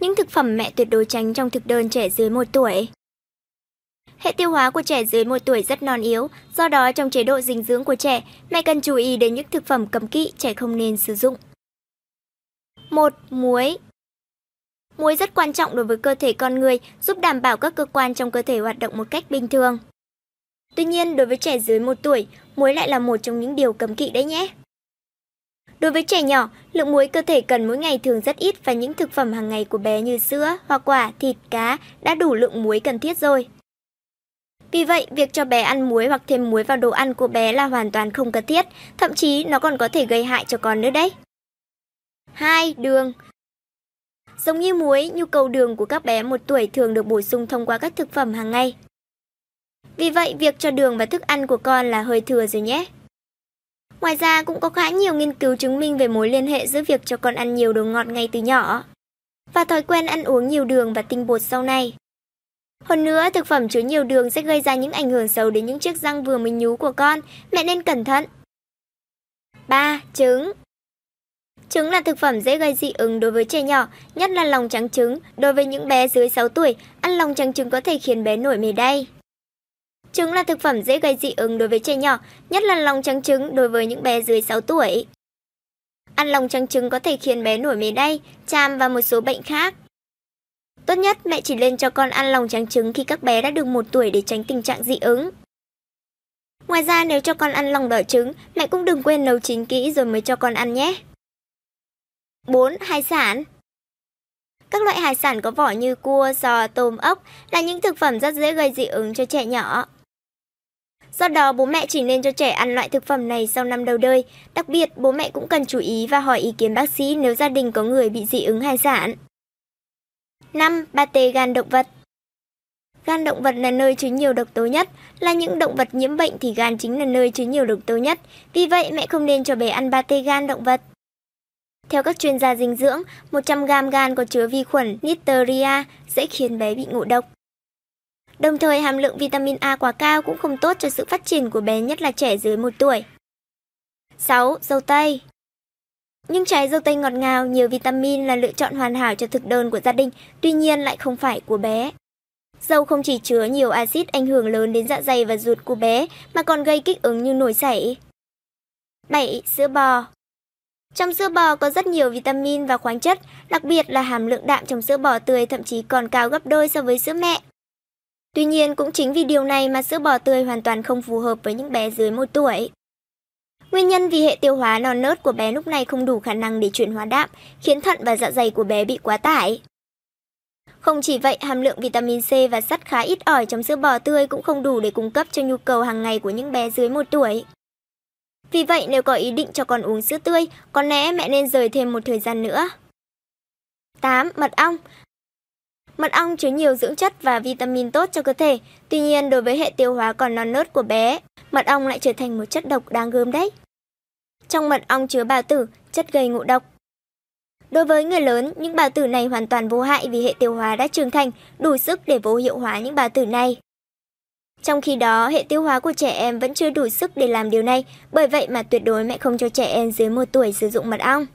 Những thực phẩm mẹ tuyệt đối tránh trong thực đơn trẻ dưới 1 tuổi. Hệ tiêu hóa của trẻ dưới 1 tuổi rất non yếu, do đó trong chế độ dinh dưỡng của trẻ, mẹ cần chú ý đến những thực phẩm cấm kỵ trẻ không nên sử dụng. 1. Muối Muối rất quan trọng đối với cơ thể con người, giúp đảm bảo các cơ quan trong cơ thể hoạt động một cách bình thường. Tuy nhiên, đối với trẻ dưới 1 tuổi, muối lại là một trong những điều cấm kỵ đấy nhé. Đối với trẻ nhỏ, lượng muối cơ thể cần mỗi ngày thường rất ít và những thực phẩm hàng ngày của bé như sữa, hoa quả, thịt, cá đã đủ lượng muối cần thiết rồi. Vì vậy, việc cho bé ăn muối hoặc thêm muối vào đồ ăn của bé là hoàn toàn không cần thiết, thậm chí nó còn có thể gây hại cho con nữa đấy. 2. Đường Giống như muối, nhu cầu đường của các bé một tuổi thường được bổ sung thông qua các thực phẩm hàng ngày. Vì vậy, việc cho đường vào thức ăn của con là hơi thừa rồi nhé. Ngoài ra, cũng có khá nhiều nghiên cứu chứng minh về mối liên hệ giữa việc cho con ăn nhiều đồ ngọt ngay từ nhỏ và thói quen ăn uống nhiều đường và tinh bột sau này. Hơn nữa, thực phẩm chứa nhiều đường sẽ gây ra những ảnh hưởng xấu đến những chiếc răng vừa mới nhú của con, mẹ nên cẩn thận. 3. Trứng Trứng là thực phẩm dễ gây dị ứng đối với trẻ nhỏ, nhất là lòng trắng trứng. Đối với những bé dưới 6 tuổi, ăn lòng trắng trứng có thể khiến bé nổi mề đay. Trứng là thực phẩm dễ gây dị ứng đối với trẻ nhỏ, nhất là lòng trắng trứng đối với những bé dưới 6 tuổi. Ăn lòng trắng trứng có thể khiến bé nổi mề đay, chàm và một số bệnh khác. Tốt nhất mẹ chỉ nên cho con ăn lòng trắng trứng khi các bé đã được 1 tuổi để tránh tình trạng dị ứng. Ngoài ra nếu cho con ăn lòng đỏ trứng, mẹ cũng đừng quên nấu chín kỹ rồi mới cho con ăn nhé. 4. Hải sản Các loại hải sản có vỏ như cua, giò, tôm, ốc là những thực phẩm rất dễ gây dị ứng cho trẻ nhỏ. Do đó bố mẹ chỉ nên cho trẻ ăn loại thực phẩm này sau năm đầu đời. Đặc biệt, bố mẹ cũng cần chú ý và hỏi ý kiến bác sĩ nếu gia đình có người bị dị ứng hải sản. 5. tê gan động vật Gan động vật là nơi chứa nhiều độc tố nhất, là những động vật nhiễm bệnh thì gan chính là nơi chứa nhiều độc tố nhất. Vì vậy, mẹ không nên cho bé ăn ba tê gan động vật. Theo các chuyên gia dinh dưỡng, 100g gan có chứa vi khuẩn Listeria sẽ khiến bé bị ngộ độc. Đồng thời hàm lượng vitamin A quá cao cũng không tốt cho sự phát triển của bé nhất là trẻ dưới 1 tuổi. 6. Dâu tây những trái dâu tây ngọt ngào, nhiều vitamin là lựa chọn hoàn hảo cho thực đơn của gia đình, tuy nhiên lại không phải của bé. Dâu không chỉ chứa nhiều axit ảnh hưởng lớn đến dạ dày và ruột của bé, mà còn gây kích ứng như nổi sảy. 7. Sữa bò Trong sữa bò có rất nhiều vitamin và khoáng chất, đặc biệt là hàm lượng đạm trong sữa bò tươi thậm chí còn cao gấp đôi so với sữa mẹ. Tuy nhiên cũng chính vì điều này mà sữa bò tươi hoàn toàn không phù hợp với những bé dưới 1 tuổi. Nguyên nhân vì hệ tiêu hóa non nớt của bé lúc này không đủ khả năng để chuyển hóa đạm, khiến thận và dạ dày của bé bị quá tải. Không chỉ vậy, hàm lượng vitamin C và sắt khá ít ỏi trong sữa bò tươi cũng không đủ để cung cấp cho nhu cầu hàng ngày của những bé dưới 1 tuổi. Vì vậy, nếu có ý định cho con uống sữa tươi, có lẽ mẹ nên rời thêm một thời gian nữa. 8. Mật ong Mật ong chứa nhiều dưỡng chất và vitamin tốt cho cơ thể, tuy nhiên đối với hệ tiêu hóa còn non nớt của bé, mật ong lại trở thành một chất độc đáng gớm đấy. Trong mật ong chứa bào tử, chất gây ngộ độc. Đối với người lớn, những bào tử này hoàn toàn vô hại vì hệ tiêu hóa đã trưởng thành, đủ sức để vô hiệu hóa những bào tử này. Trong khi đó, hệ tiêu hóa của trẻ em vẫn chưa đủ sức để làm điều này, bởi vậy mà tuyệt đối mẹ không cho trẻ em dưới 1 tuổi sử dụng mật ong.